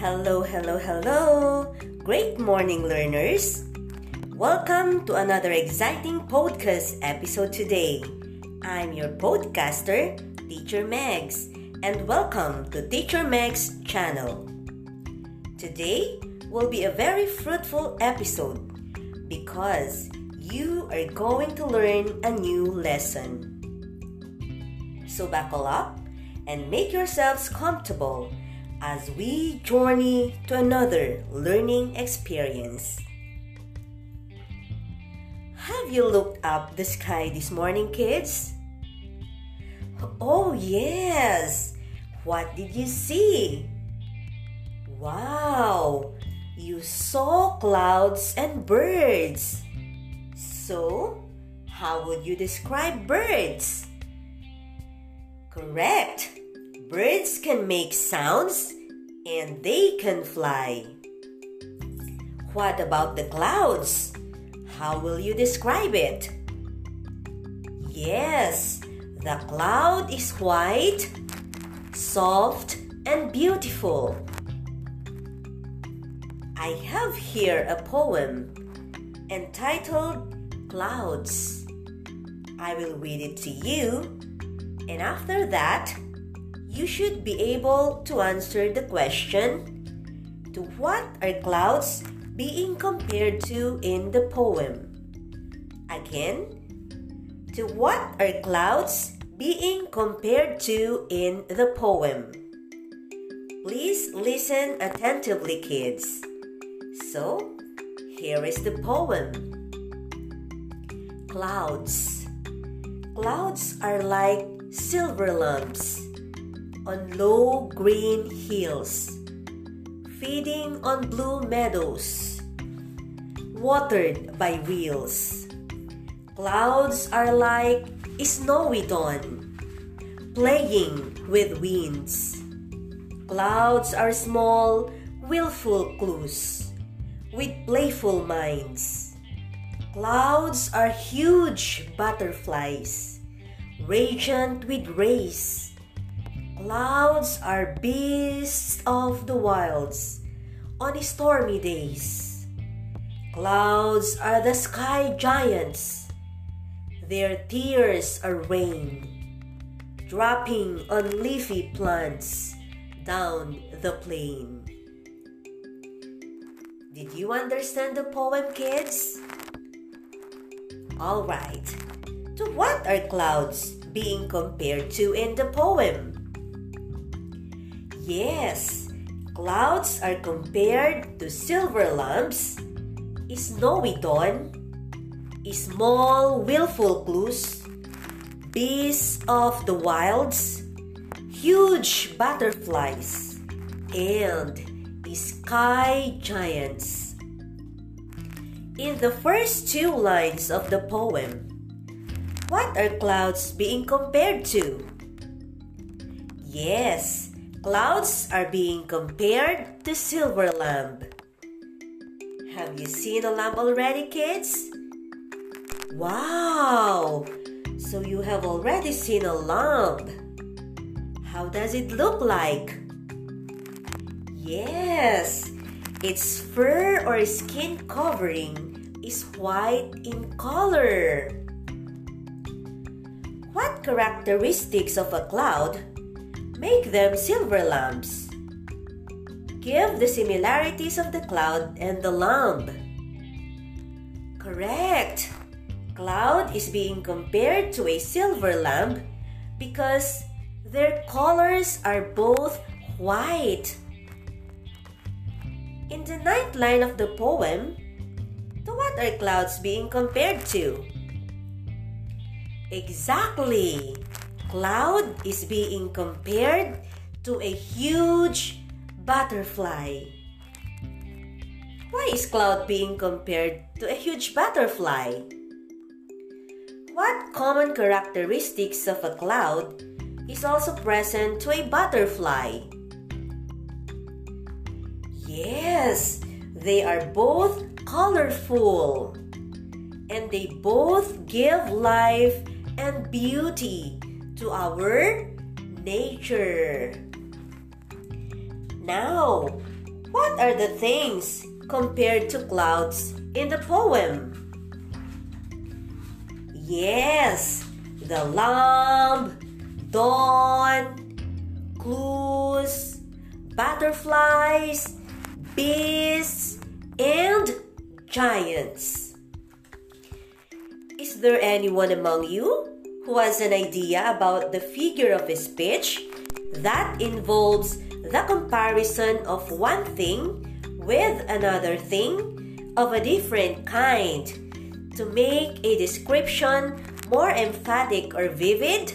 Hello, hello, hello! Great morning, learners! Welcome to another exciting podcast episode today. I'm your podcaster, Teacher Megs, and welcome to Teacher Meg's channel. Today will be a very fruitful episode because you are going to learn a new lesson. So buckle up and make yourselves comfortable as we journey to another learning experience. Have you looked up the sky this morning, kids? Oh, yes! What did you see? Wow! You saw clouds and birds. So, how would you describe birds? Correct! Birds can make sounds and they can fly. What about the clouds? How will you describe it? Yes, the cloud is white, soft, and beautiful. I have here a poem entitled Clouds. I will read it to you, and after that, you should be able to answer the question to what are clouds being compared to in the poem? Again, to what are clouds being compared to in the poem? Please listen attentively, kids. So, here is the poem Clouds. Clouds are like silver lumps on low green hills, feeding on blue meadows, watered by wheels. Clouds are like snowy dawn, playing with winds. Clouds are small, willful clues with playful minds. Clouds are huge butterflies, radiant with rays Clouds are beasts of the wilds on stormy days. Clouds are the sky giants. Their tears are rain, dropping on leafy plants down the plain. Did you understand the poem, kids? Alright. To what are clouds being compared to in the poem? Yes, clouds are compared to silver lamps, snowy dawn, small willful clues, beasts of the wilds, huge butterflies, and sky giants. In the first two lines of the poem, what are clouds being compared to? Yes, Clouds are being compared to silver lamp. Have you seen a lamp already, kids? Wow! So you have already seen a lamp. How does it look like? Yes, its fur or skin covering is white in color. What characteristics of a cloud Make them silver lamps. Give the similarities of the cloud and the lamp. Correct. Cloud is being compared to a silver lamp because their colors are both white. In the ninth line of the poem, to what are clouds being compared to? Exactly cloud is being compared to a huge butterfly. Why is cloud being compared to a huge butterfly? What common characteristics of a cloud is also present to a butterfly? Yes, they are both colorful and they both give life and beauty to our nature. Now, What are the things compared to clouds in the poem? Yes, the lamb, dawn, clues, butterflies, beasts, and giants. Is there anyone among you who has an idea about the figure of speech that involves the comparison of one thing with another thing of a different kind to make a description more emphatic or vivid?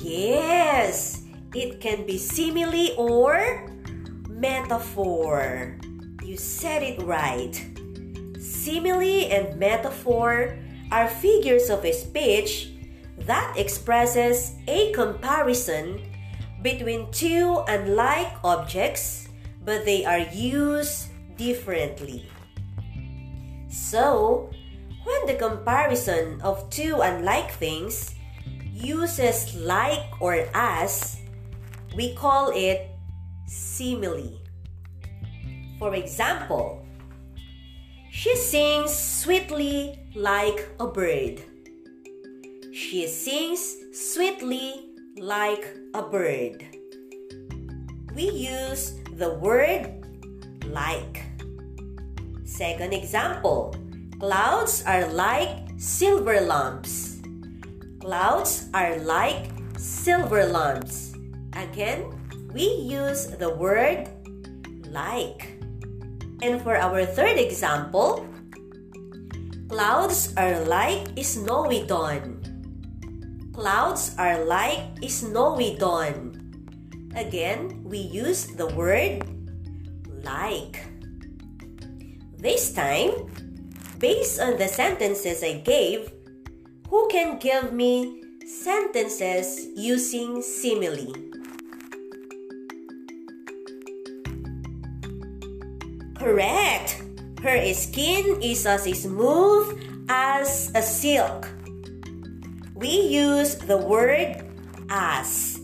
Yes, it can be simile or metaphor. You said it right. Simile and metaphor are figures of speech that expresses a comparison between two unlike objects, but they are used differently. So, when the comparison of two unlike things uses like or as, we call it simile. For example, she sings sweetly like a bird. She sings sweetly like a bird. We use the word like. Second example clouds are like silver lamps. Clouds are like silver lamps. Again, we use the word like. And for our third example, clouds are like snowy dawn. Clouds are like snowy dawn. Again, we use the word like. This time, based on the sentences I gave, who can give me sentences using simile? Correct. Her skin is as smooth as a silk. We use the word as.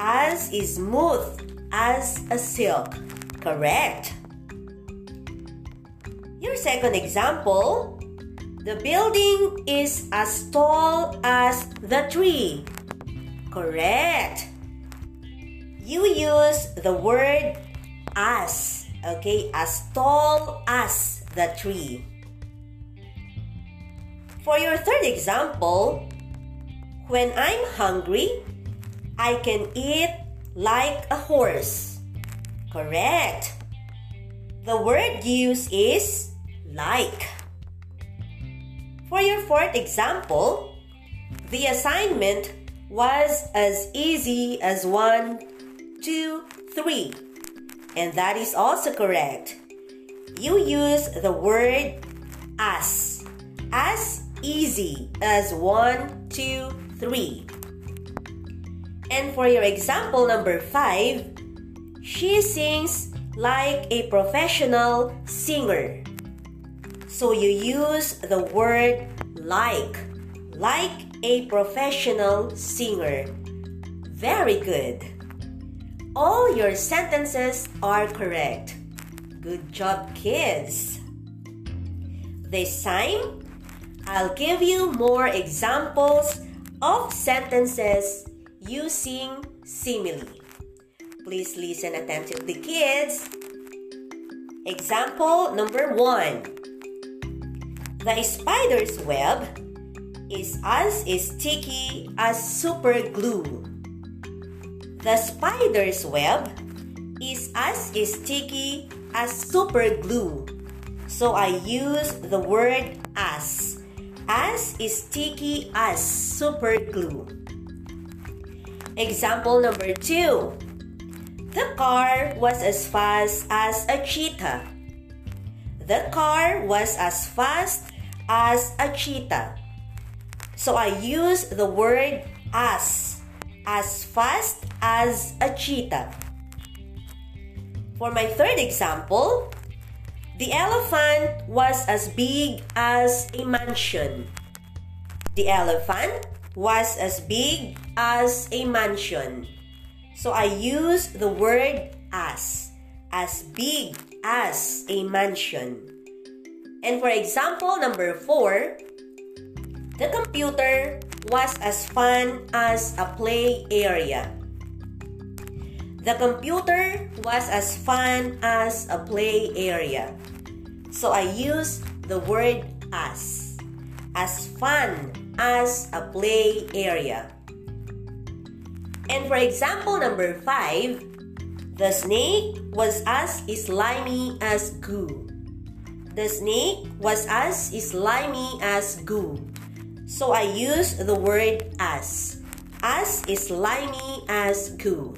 As is smooth as a silk. Correct. Your second example the building is as tall as the tree. Correct. You use the word as okay, as tall as the tree. For your third example, when I'm hungry, I can eat like a horse. Correct. The word used is like. For your fourth example, the assignment was as easy as one, two, three and that is also correct. You use the word as, as easy as one, two, three. And for your example number five, she sings like a professional singer. So you use the word like, like a professional singer. Very good. All your sentences are correct. Good job, kids. This time, I'll give you more examples of sentences using simile. Please listen attentively, kids. Example number one The spider's web is as sticky as super glue. The spider's web is as sticky as super glue. So I use the word as. As is sticky as super glue. Example number two. The car was as fast as a cheetah. The car was as fast as a cheetah. So I use the word as as fast as a cheetah. For my third example, the elephant was as big as a mansion. The elephant was as big as a mansion. So I use the word as, as big as a mansion. And for example, number four, the computer was as fun as a play area. The computer was as fun as a play area. So I use the word as. As fun as a play area. And for example number 5, the snake was as slimy as goo. The snake was as slimy as goo. So I use the word as. As slimy as goo.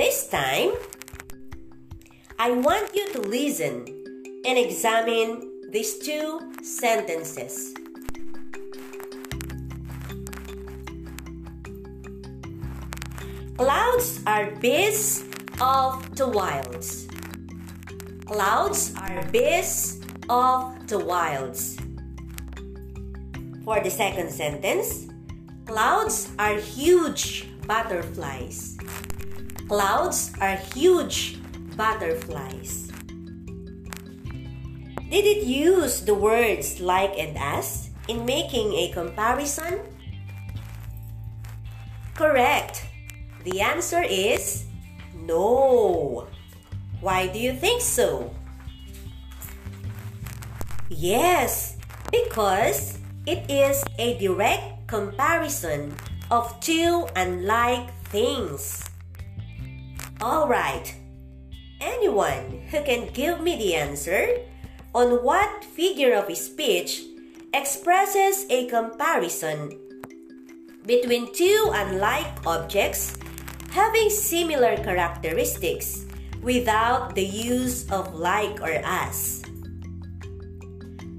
This time, I want you to listen and examine these two sentences. Clouds are beasts of the wilds. Clouds are beasts of the wilds. For the second sentence, clouds are huge butterflies. Clouds are huge butterflies. Did it use the words like and as in making a comparison? Correct. The answer is no. Why do you think so? Yes, because it is a direct comparison of two unlike things. Alright, anyone who can give me the answer on what figure of speech expresses a comparison between two unlike objects having similar characteristics without the use of like or as.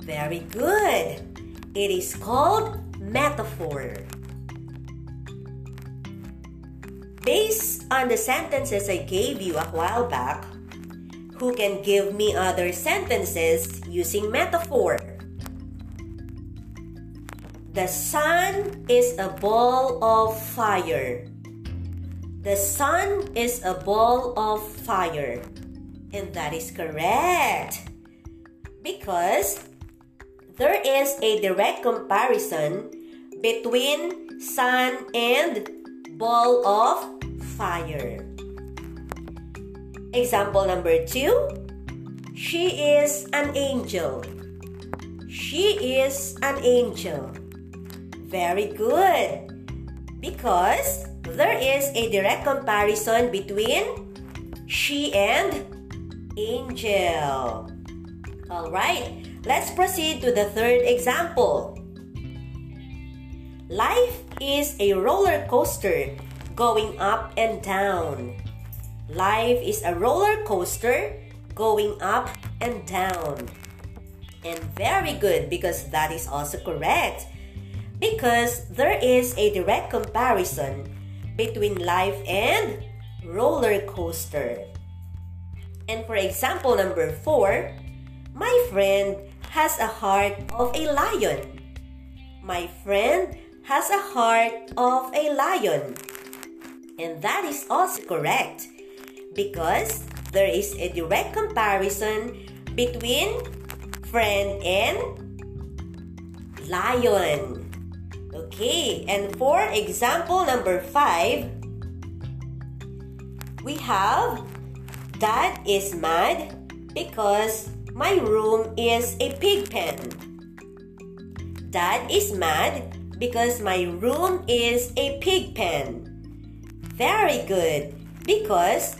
Very good. It is called metaphor. Based on the sentences I gave you a while back, who can give me other sentences using metaphor? The sun is a ball of fire. The sun is a ball of fire. And that is correct. Because there is a direct comparison between sun and ball of fire. Example number two She is an angel. She is an angel. Very good. Because there is a direct comparison between she and angel. Alright, let's proceed to the third example. Life is a roller coaster going up and down. Life is a roller coaster going up and down. And very good because that is also correct. Because there is a direct comparison between life and roller coaster. And for example number four, my friend has a heart of a lion. My friend has a heart of a lion. And that is also correct because there is a direct comparison between friend and lion. Okay, and for example number five, we have Dad is mad because my room is a pig pen. Dad is mad because my room is a pig pen. Very good, because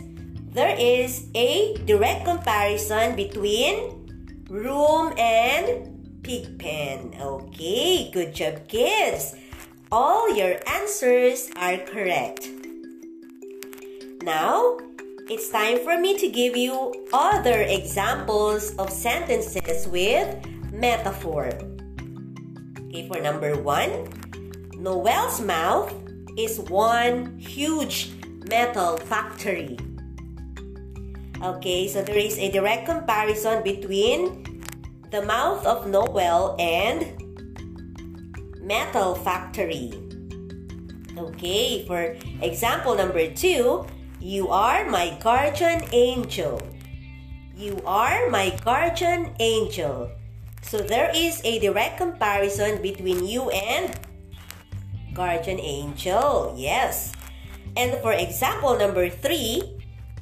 there is a direct comparison between room and pig pen. Okay, good job, kids. All your answers are correct. Now, it's time for me to give you other examples of sentences with metaphor. Okay, for number one, Noel's mouth is one huge metal factory. Okay, so there is a direct comparison between the Mouth of Noel and Metal Factory. Okay, for example number two, You are my guardian angel. You are my guardian angel. So there is a direct comparison between you and guardian angel. Yes. And for example number three,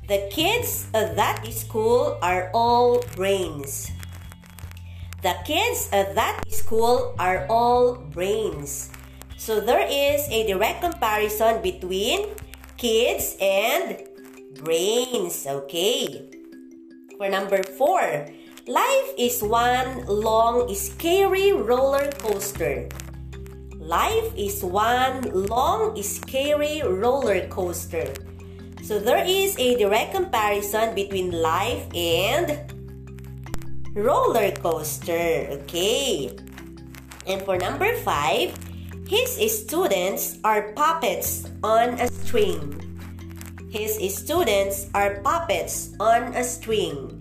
the kids at that school are all brains. The kids at that school are all brains. So there is a direct comparison between kids and brains. Okay. For number four, life is one long, scary roller coaster. Life is one long, scary roller coaster. So there is a direct comparison between life and roller coaster. Okay. And for number five, his students are puppets on a string. His students are puppets on a string.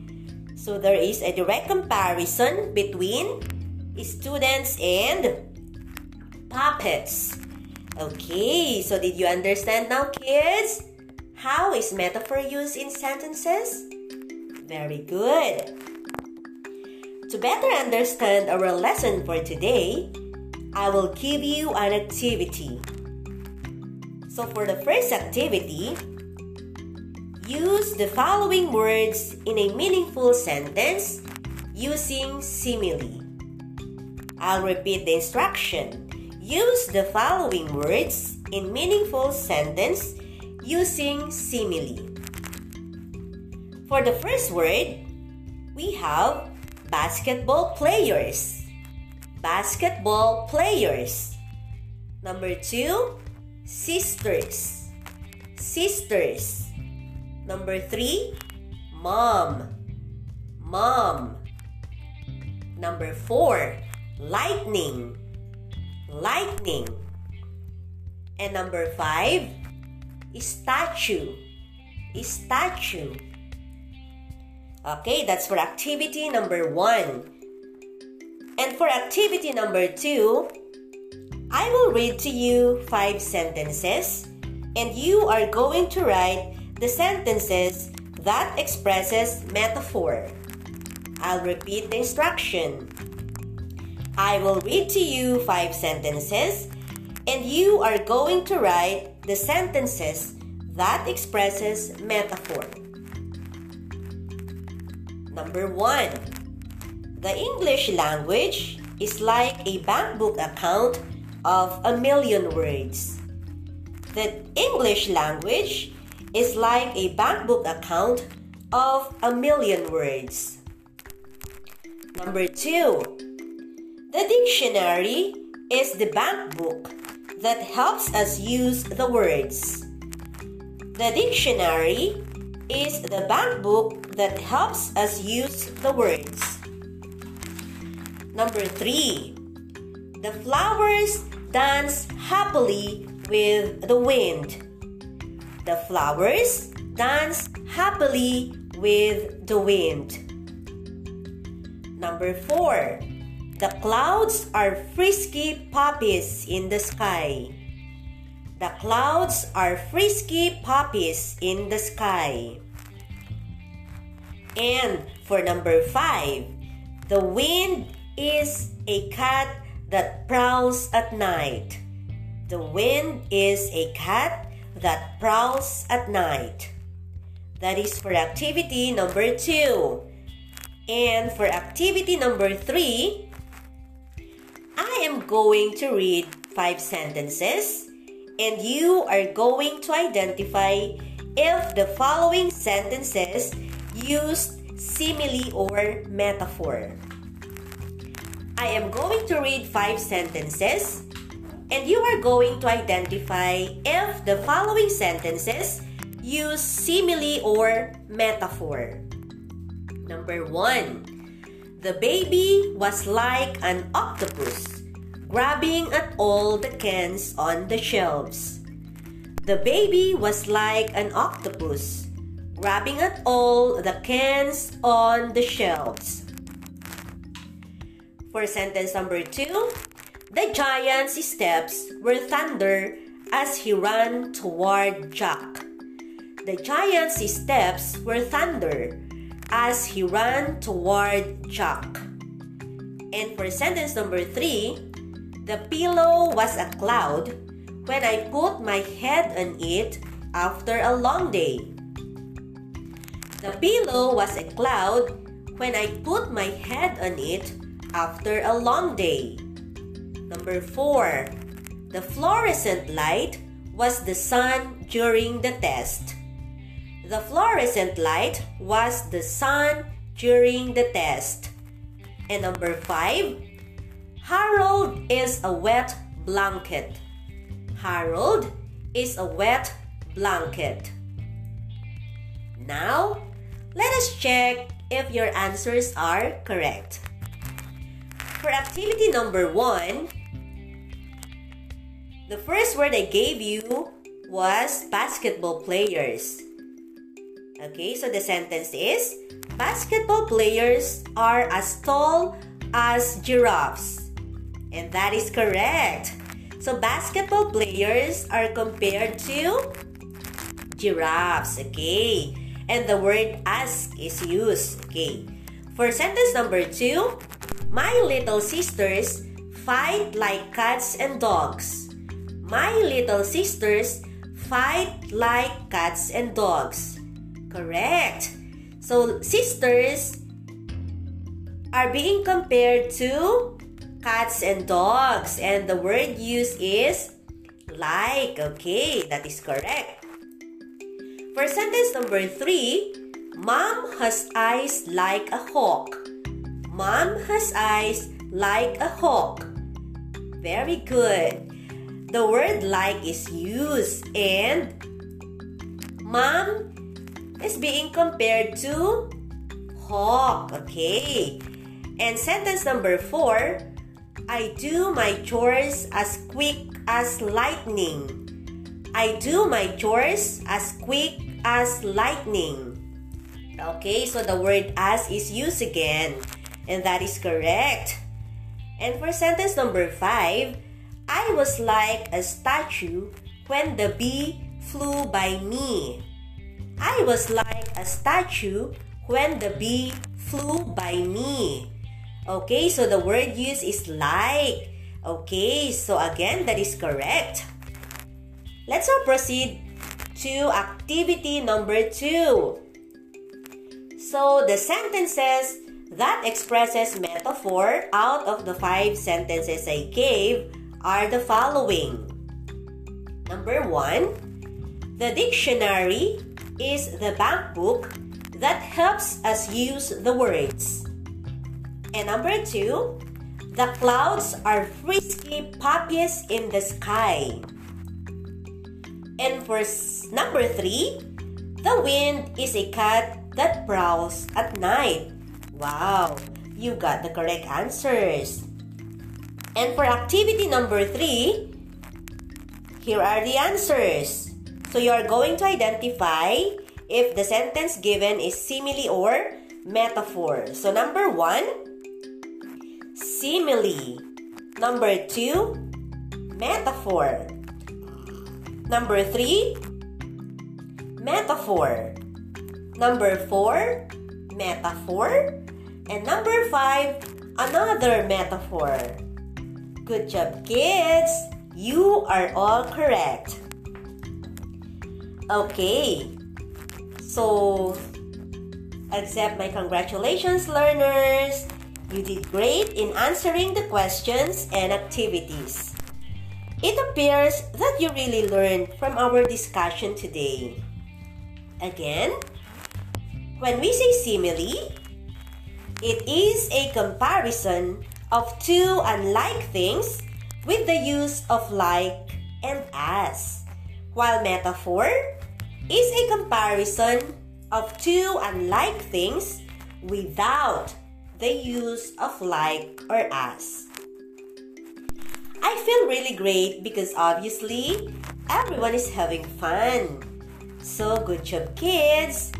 So there is a direct comparison between students and puppets. Okay, so did you understand now, kids? How is metaphor used in sentences? Very good. To better understand our lesson for today, I will give you an activity. So, for the first activity, use the following words in a meaningful sentence using simile. I'll repeat the instruction. Use the following words in meaningful sentence using simile. For the first word, we have basketball players. Basketball players. Number two, sisters. Sisters. Number three, mom. Mom. Number four, lightning lightning. And number five, statue. Statue. Okay, that's for activity number one. And for activity number two, I will read to you five sentences and you are going to write the sentences that expresses metaphor. I'll repeat the instruction. I will read to you five sentences and you are going to write the sentences that expresses metaphor. Number 1. The English language is like a bank book account of a million words. The English language is like a bank book account of a million words. Number 2. The dictionary is the bank book that helps us use the words. The dictionary is the bank book that helps us use the words. Number three, the flowers dance happily with the wind. The flowers dance happily with the wind. Number four, the clouds are frisky puppies in the sky. The clouds are frisky puppies in the sky. And for number five, the wind is a cat that prowls at night. The wind is a cat that prowls at night. That is for activity number two. And for activity number three, I am going to read five sentences and you are going to identify if the following sentences used simile or metaphor. I am going to read five sentences and you are going to identify if the following sentences use simile or metaphor. Number one, the baby was like an octopus, grabbing at all the cans on the shelves. The baby was like an octopus, grabbing at all the cans on the shelves. For sentence number two, the giant's steps were thunder as he ran toward Jack. The giant's steps were thunder as he ran toward Jack. And for sentence number three, the pillow was a cloud when I put my head on it after a long day. The pillow was a cloud when I put my head on it after a long day. Number four, the fluorescent light was the sun during the test. The fluorescent light was the sun during the test. And number five, Harold is a wet blanket. Harold is a wet blanket. Now, let us check if your answers are correct. For activity number one, the first word I gave you was basketball players. Okay, so the sentence is Basketball players are as tall as giraffes. And that is correct. So basketball players are compared to giraffes. Okay. And the word as is used. Okay. For sentence number two, my little sisters fight like cats and dogs. My little sisters fight like cats and dogs. Correct. So, sisters are being compared to cats and dogs. And the word used is like. Okay, that is correct. For sentence number three, Mom has eyes like a hawk. Mom has eyes like a hawk. Very good. The word like is used and mom is being compared to hawk. Okay. And sentence number four I do my chores as quick as lightning. I do my chores as quick as lightning. Okay, so the word as is used again, and that is correct. And for sentence number five, I was like a statue when the bee flew by me. I was like a statue when the bee flew by me. Okay, so the word used is like. Okay, so again, that is correct. Let's now proceed to activity number two. So the sentences that expresses metaphor out of the five sentences I gave are the following. Number one, the dictionary is the bank book that helps us use the words. And number two, the clouds are frisky puppies in the sky. And for number three, the wind is a cat that prowls at night. Wow, you got the correct answers. And for activity number three, here are the answers. So you are going to identify if the sentence given is simile or metaphor. So number one, simile. Number two, metaphor. Number three, metaphor. Number four, metaphor. And number five, another metaphor. Good job, kids! You are all correct. Okay. So, accept my congratulations, learners. You did great in answering the questions and activities. It appears that you really learned from our discussion today. Again, when we say simile, it is a comparison of two unlike things with the use of like and as, while metaphor is a comparison of two unlike things without the use of like or as. I feel really great because obviously everyone is having fun. So good job, kids!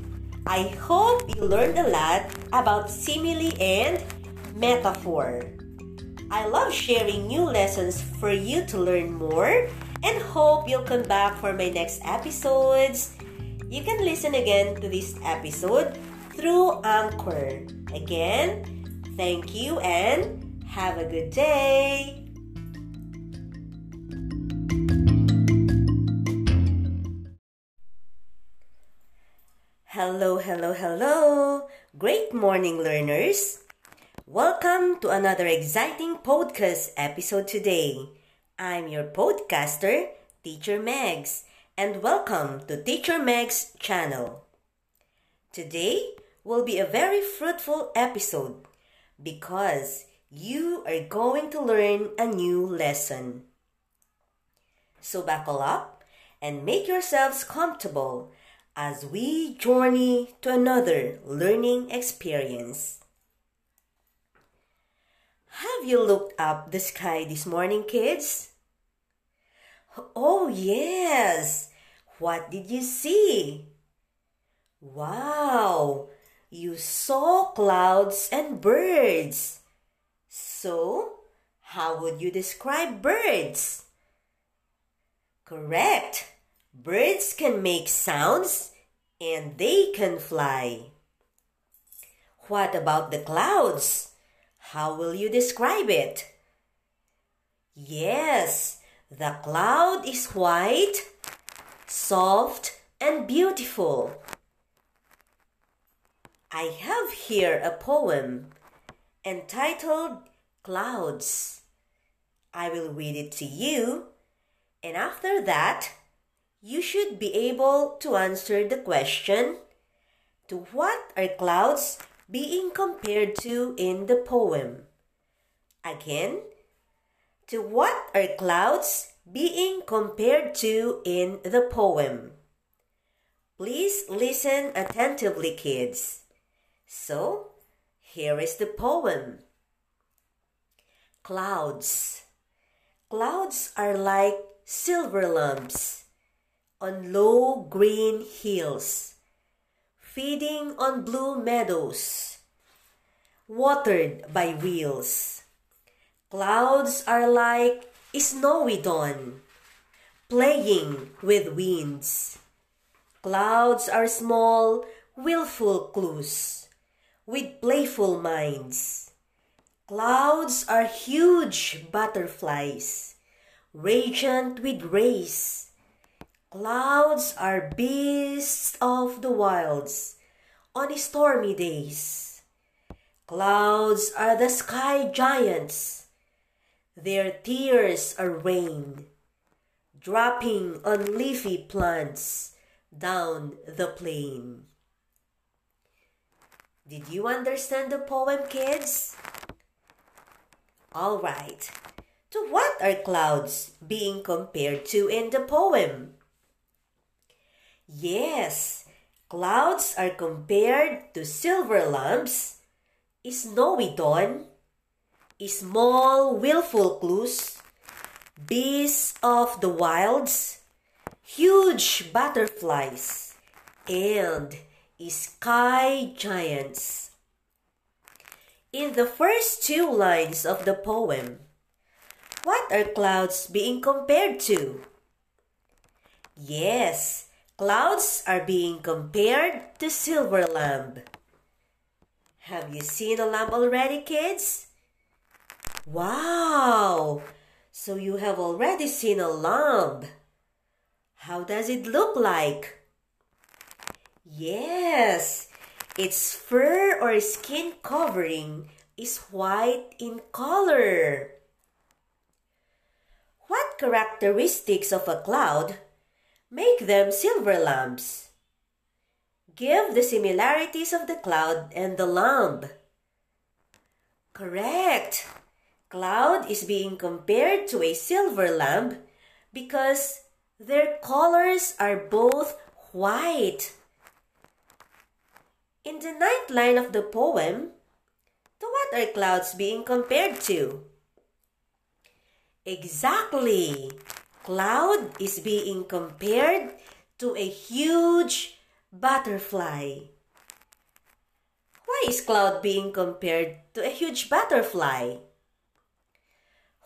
I hope you learned a lot about simile and metaphor. I love sharing new lessons for you to learn more and hope you'll come back for my next episodes you can listen again to this episode through Anchor. Again, thank you and have a good day. Hello, hello, hello. Great morning, learners. Welcome to another exciting podcast episode today. I'm your podcaster, Teacher Megs, and welcome to Teacher Meg's channel. Today will be a very fruitful episode because you are going to learn a new lesson. So buckle up and make yourselves comfortable as we journey to another learning experience. Have you looked up the sky this morning, kids? Oh, yes. What did you see? Wow, you saw clouds and birds. So, how would you describe birds? Correct. Birds can make sounds and they can fly. What about the clouds? How will you describe it? Yes, the cloud is white, soft, and beautiful. I have here a poem entitled Clouds. I will read it to you, and after that, you should be able to answer the question to what are clouds being compared to in the poem? Again, to what are clouds being compared to in the poem? Please listen attentively, kids. So, here is the poem Clouds. Clouds are like silver lamps on low green hills, feeding on blue meadows, watered by wheels. Clouds are like snowy dawn, playing with winds. Clouds are small, willful clues, with playful minds. Clouds are huge butterflies, radiant with rays Clouds are beasts of the wilds on stormy days. Clouds are the sky giants. Their tears are rain, dropping on leafy plants down the plain. Did you understand the poem, kids? All right. To what are clouds being compared to in the poem? Yes, clouds are compared to silver lamps, snowy dawn, small willful clues, beasts of the wilds, huge butterflies, and sky giants. In the first two lines of the poem, what are clouds being compared to? Yes, Clouds are being compared to silver lamp. Have you seen a lamp already, kids? Wow! So you have already seen a lamp. How does it look like? Yes, its fur or skin covering is white in color. What characteristics of a cloud Make them silver lamps. Give the similarities of the cloud and the lamp. Correct. Cloud is being compared to a silver lamp because their colors are both white. In the ninth line of the poem, to what are clouds being compared to? Exactly cloud is being compared to a huge butterfly. Why is cloud being compared to a huge butterfly?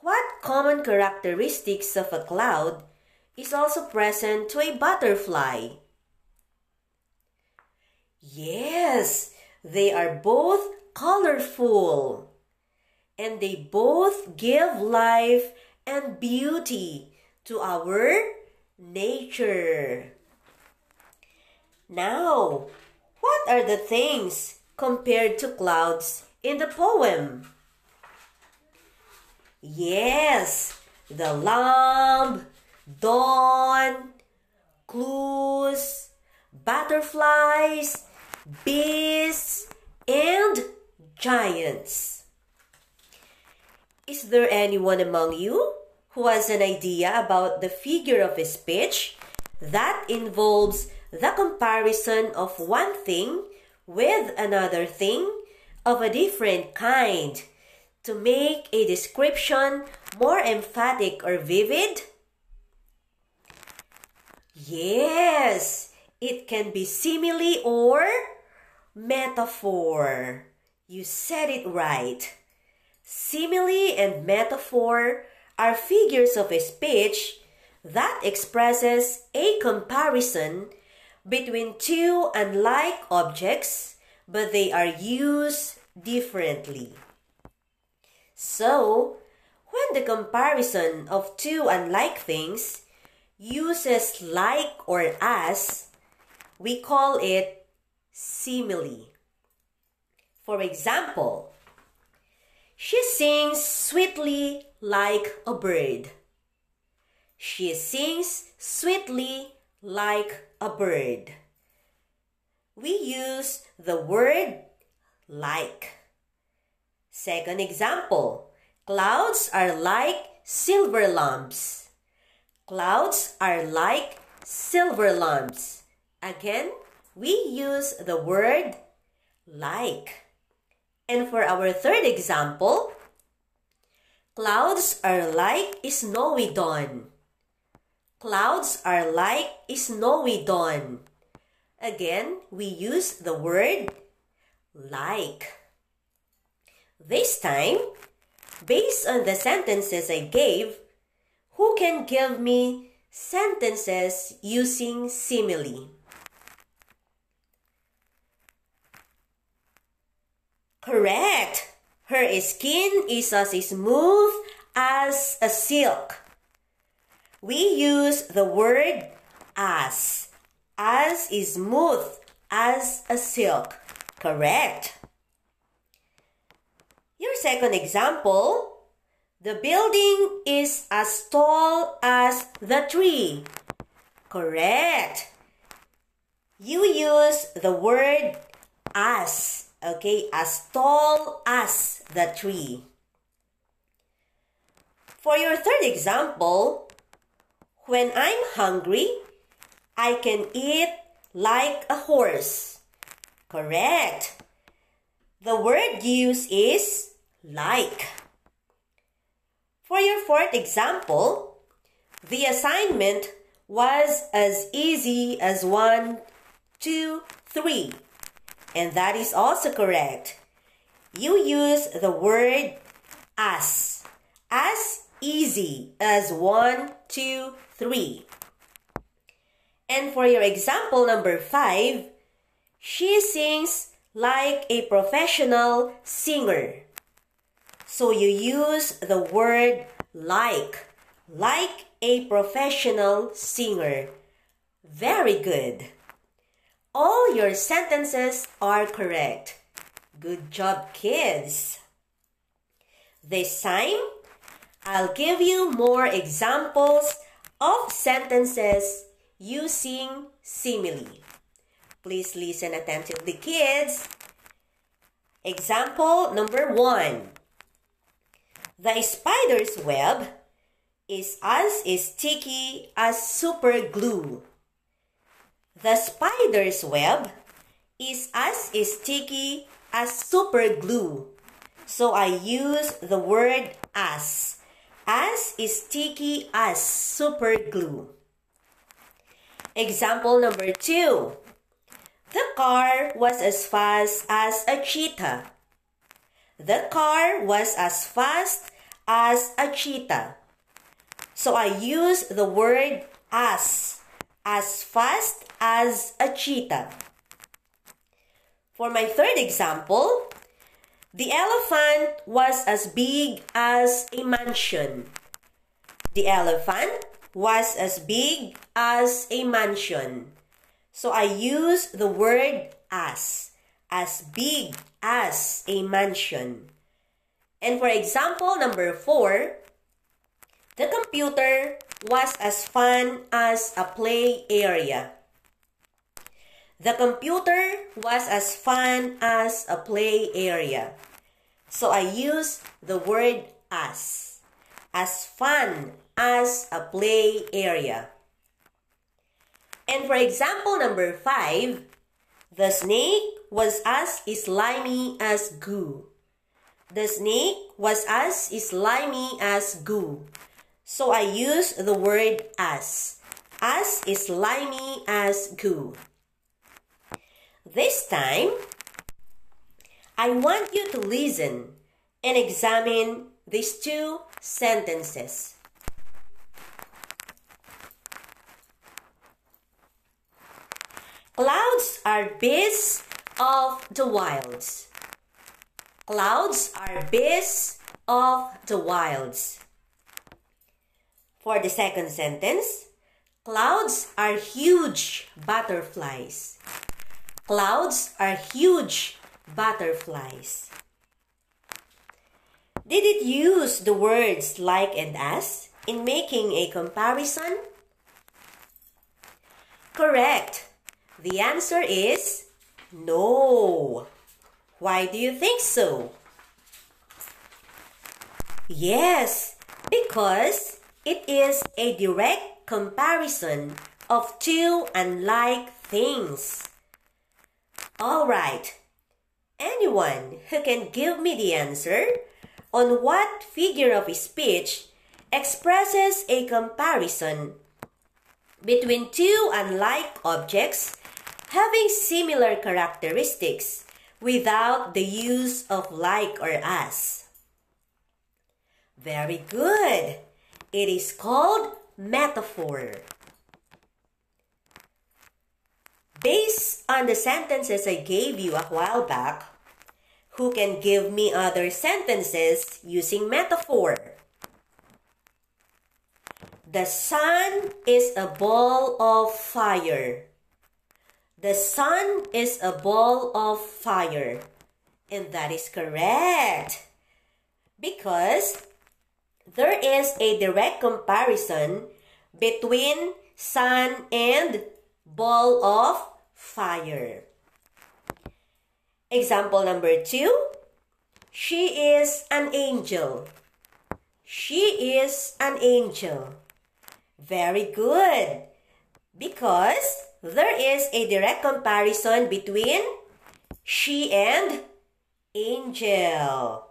What common characteristics of a cloud is also present to a butterfly? Yes, they are both colorful. And they both give life and beauty to our nature. Now, what are the things compared to clouds in the poem? Yes, the lamb, dawn, clues, butterflies, beasts, and giants. Is there anyone among you who has an idea about the figure of speech that involves the comparison of one thing with another thing of a different kind to make a description more emphatic or vivid? Yes, it can be simile or metaphor. You said it right. Simile and metaphor are figures of speech that expresses a comparison between two unlike objects, but they are used differently. So, when the comparison of two unlike things uses like or as, we call it simile. For example, she sings sweetly like a bird. She sings sweetly like a bird. We use the word like. Second example, clouds are like silver lamps. Clouds are like silver lamps. Again, we use the word like. And for our third example, clouds are like snowy dawn. Clouds are like snowy dawn. Again, we use the word like. This time, based on the sentences I gave, who can give me sentences using simile? Correct. Her skin is as smooth as a silk. We use the word as. As is smooth as a silk. Correct. Your second example, the building is as tall as the tree. Correct. You use the word as, okay, as tall as the tree. For your third example, when I'm hungry, I can eat like a horse. Correct. The word used is like. For your fourth example, the assignment was as easy as one, two, three. And that is also correct. You use the word as. As easy as one, two, three. And for your example number five, she sings like a professional singer. So you use the word like, like a professional singer. Very good. All your sentences are correct. Good job, kids. This time, I'll give you more examples of sentences using simile. Please listen attentively, kids. Example number one. The spider's web is as sticky as super glue. The spider's web is as sticky as super glue. So I use the word as. As sticky as super glue. Example number two. The car was as fast as a cheetah. The car was as fast as a cheetah. So I use the word as, as fast as a cheetah. For my third example, the elephant was as big as a mansion. The elephant was as big as a mansion. So I use the word as, as big as a mansion. And for example number four, the computer was as fun as a play area. The computer was as fun as a play area. So I use the word as. As fun as a play area. And for example number five, the snake was as slimy as goo. The snake was as slimy as goo. So I use the word as. As slimy as goo. This time, I want you to listen and examine these two sentences. Clouds are beasts of the wilds. Clouds are beasts of the wilds. For the second sentence, clouds are huge butterflies. Clouds are huge butterflies. Did it use the words like and as in making a comparison? Correct. The answer is no. Why do you think so? Yes, because it is a direct comparison of two unlike things. Alright, anyone who can give me the answer on what figure of speech expresses a comparison between two unlike objects having similar characteristics without the use of like or as. Very good. It is called metaphor. Based on the sentences I gave you a while back, who can give me other sentences using metaphor? The sun is a ball of fire. The sun is a ball of fire. And that is correct. Because there is a direct comparison between sun and ball of fire. Example number two. She is an angel. She is an angel. Very good. Because there is a direct comparison between she and angel.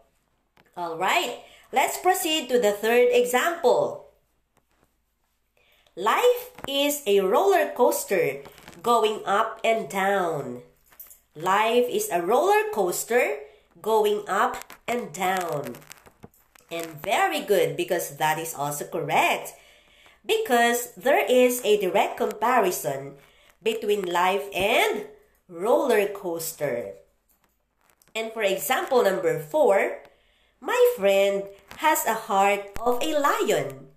All right, let's proceed to the third example. Life is a roller coaster going up and down. Life is a roller coaster going up and down. And very good because that is also correct. Because there is a direct comparison between life and roller coaster. And for example number four, my friend has a heart of a lion.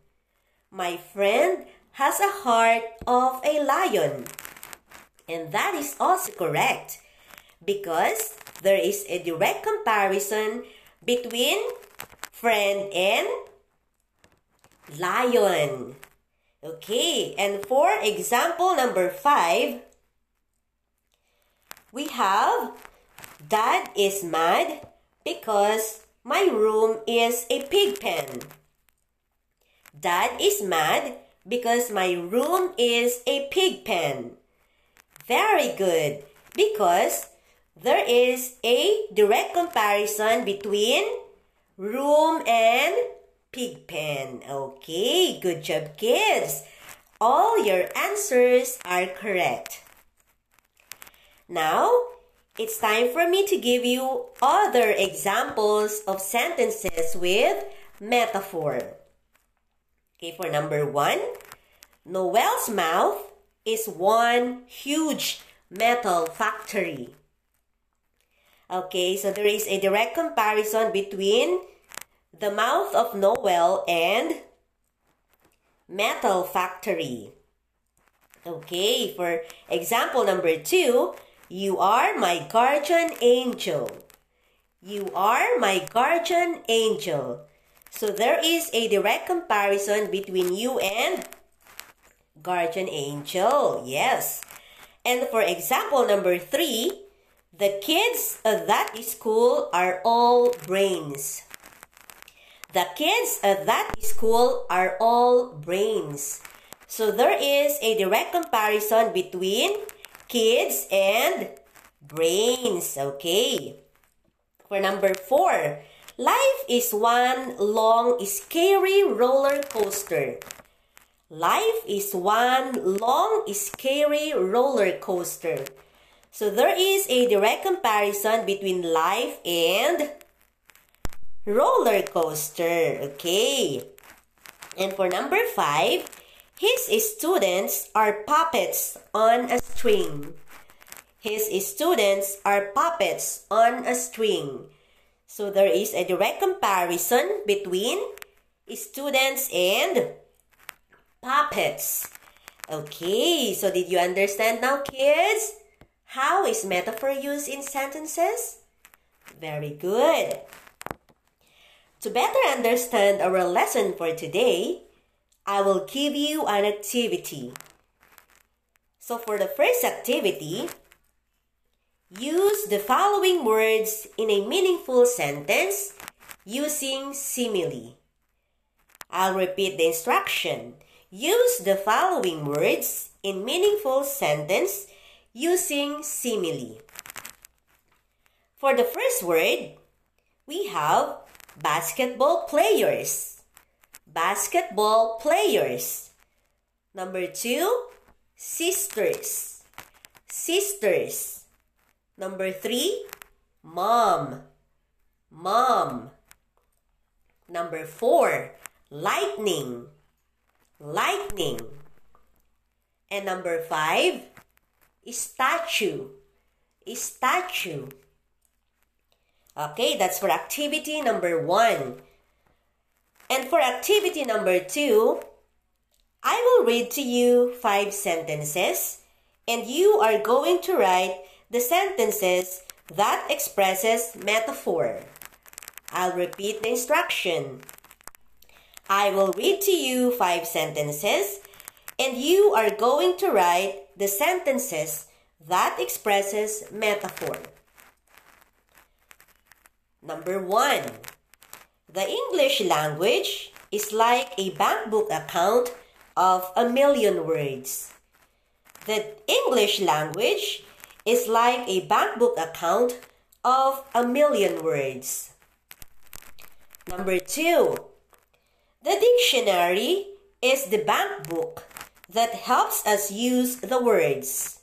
My friend has a heart of a lion. And that is also correct because there is a direct comparison between friend and lion. Okay, and for example number five, we have Dad is mad because my room is a pig pen. Dad is mad because my room is a pig pen. Very good because there is a direct comparison between room and pig pen. Okay, good job, kids. All your answers are correct. Now, it's time for me to give you other examples of sentences with metaphor. Okay, for number one, Noel's mouth is one huge metal factory. Okay, so there is a direct comparison between the mouth of Noel and metal factory. Okay, for example number two, you are my guardian angel. You are my guardian angel. So there is a direct comparison between you and guardian angel. Yes. And for example number three, the kids at that school are all brains. The kids at that school are all brains. So there is a direct comparison between kids and brains. Okay. For number four, life is one long scary roller coaster. Life is one long scary roller coaster. So there is a direct comparison between life and roller coaster. Okay. And for number five, his students are puppets on a string. His students are puppets on a string. So there is a direct comparison between students and puppets. Okay, so did you understand now, kids? How is metaphor used in sentences? Very good. To better understand our lesson for today, I will give you an activity. So for the first activity, use the following words in a meaningful sentence using simile. I'll repeat the instruction. Use the following words in meaningful sentence using simile. For the first word, we have basketball players. Basketball players. Number two, sisters. Sisters. Number three, mom. Mom. Number four, lightning. Lightning. And number five, statue. Statue. Okay, that's for activity number one. And for activity number two, I will read to you five sentences and you are going to write the sentences that expresses metaphor. I'll repeat the instruction. I will read to you five sentences and you are going to write the sentences that expresses metaphor. Number one, the English language is like a bank book account of a million words. The English language is like a bank book account of a million words. Number two, the dictionary is the bank book that helps us use the words.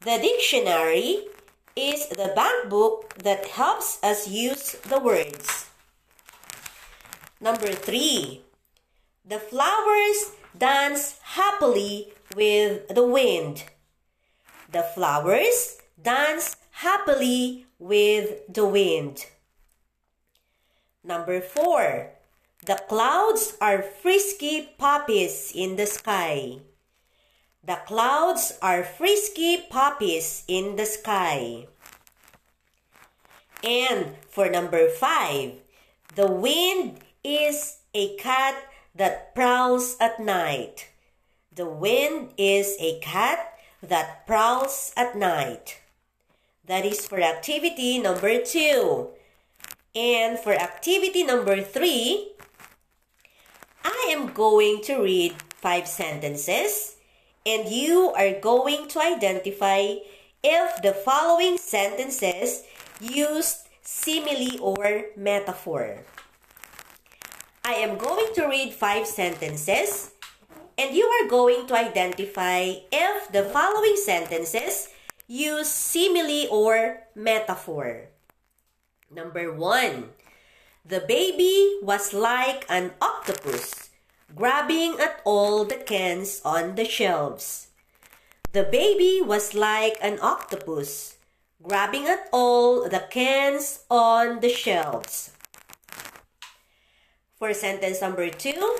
The dictionary is the bank book that helps us use the words. Number three, the flowers dance happily with the wind. The flowers dance happily with the wind. Number four, the clouds are frisky puppies in the sky. The clouds are frisky puppies in the sky. And for number five, the wind is a cat that prowls at night. The wind is a cat that prowls at night. That is for activity number two. And for activity number three, I am going to read five sentences and you are going to identify if the following sentences used simile or metaphor. I am going to read five sentences and you are going to identify if the following sentences use simile or metaphor. Number one, the baby was like an octopus grabbing at all the cans on the shelves. The baby was like an octopus, grabbing at all the cans on the shelves. For sentence number two,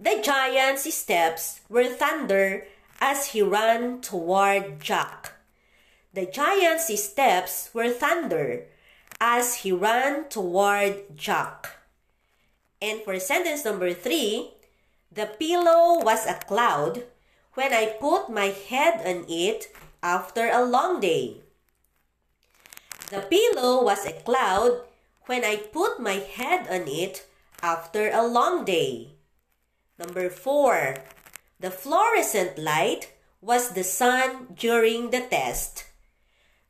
the giant's steps were thunder as he ran toward Jack. The giant's steps were thunder as he ran toward Jack. And for sentence number three, the pillow was a cloud when I put my head on it after a long day. The pillow was a cloud when I put my head on it after a long day. Number four, the fluorescent light was the sun during the test.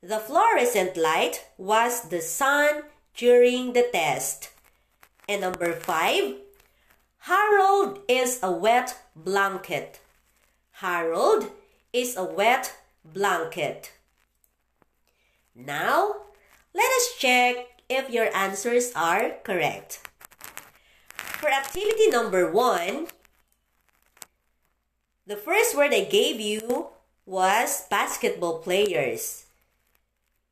The fluorescent light was the sun during the test. And number five, Harold is a wet blanket. Harold is a wet blanket. Now, let us check if your answers are correct. For activity number one, the first word I gave you was basketball players.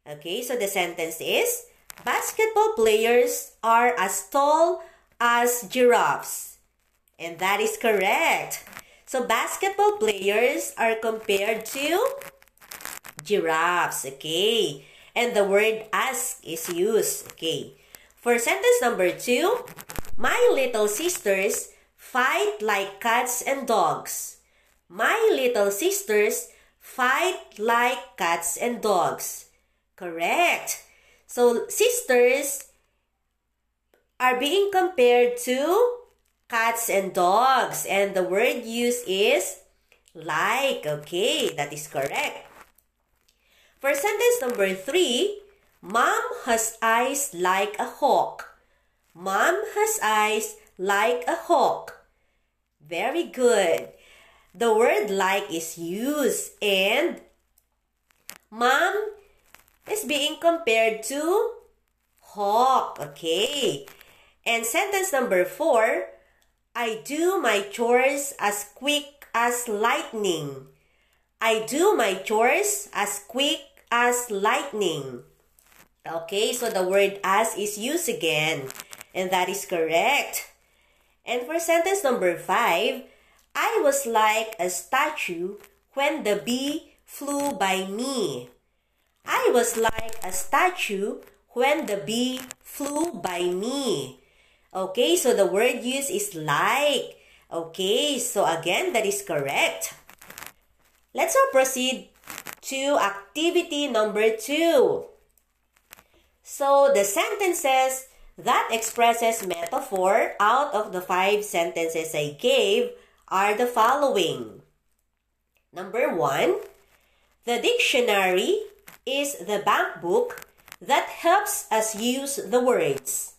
Okay, so the sentence is Basketball players are as tall as giraffes. And that is correct. So basketball players are compared to giraffes. Okay. And the word as is used. Okay. For sentence number two, my little sisters fight like cats and dogs. My little sisters fight like cats and dogs. Correct. So sisters are being compared to cats and dogs and the word used is like. Okay, that is correct. For sentence number three, Mom has eyes like a hawk. Mom has eyes like a hawk. Very good. The word like is used and mom is being compared to hawk. Okay. And sentence number four, I do my chores as quick as lightning. I do my chores as quick as lightning. Okay, so the word as is used again. And that is correct. And for sentence number five, I was like a statue when the bee flew by me. I was like a statue when the bee flew by me. Okay, so the word used is like. Okay, so again, that is correct. Let's now proceed to activity number two. So the sentences that expresses metaphor out of the five sentences I gave are the following. Number one, the dictionary is the bank book that helps us use the words.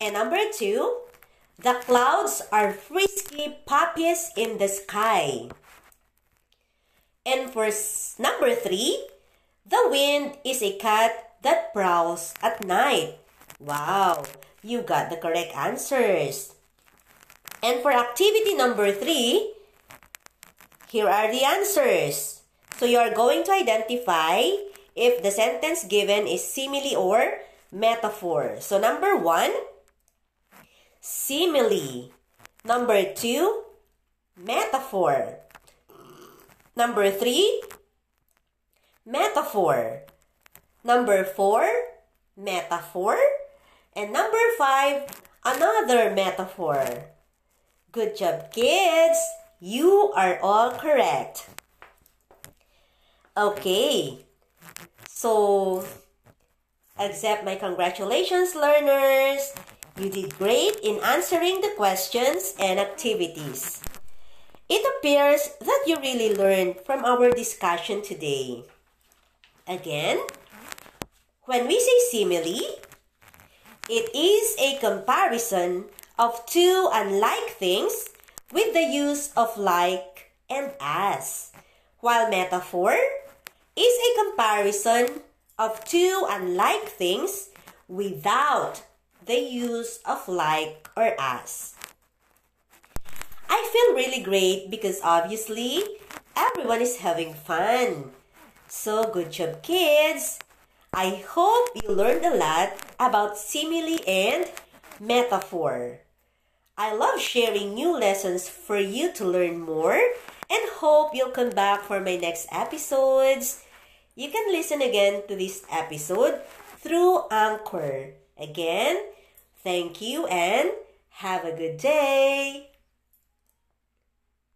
And number two, the clouds are frisky puppies in the sky. And for number three, the wind is a cat that prowls at night. Wow, you got the correct answers. And for activity number three, here are the answers. So you are going to identify if the sentence given is simile or metaphor. So number one, simile. Number two, metaphor. Number three, metaphor. Number four, metaphor. And number five, another metaphor. Good job, kids! You are all correct. Okay. So, accept my congratulations, learners. You did great in answering the questions and activities. It appears that you really learned from our discussion today. Again, when we say simile, it is a comparison of two unlike things with the use of like and as, while metaphor is a comparison of two unlike things without the use of like or as. I feel really great because obviously everyone is having fun. So good job kids. I hope you learned a lot about simile and metaphor. I love sharing new lessons for you to learn more and hope you'll come back for my next episodes. You can listen again to this episode through Anchor. Again, thank you and have a good day.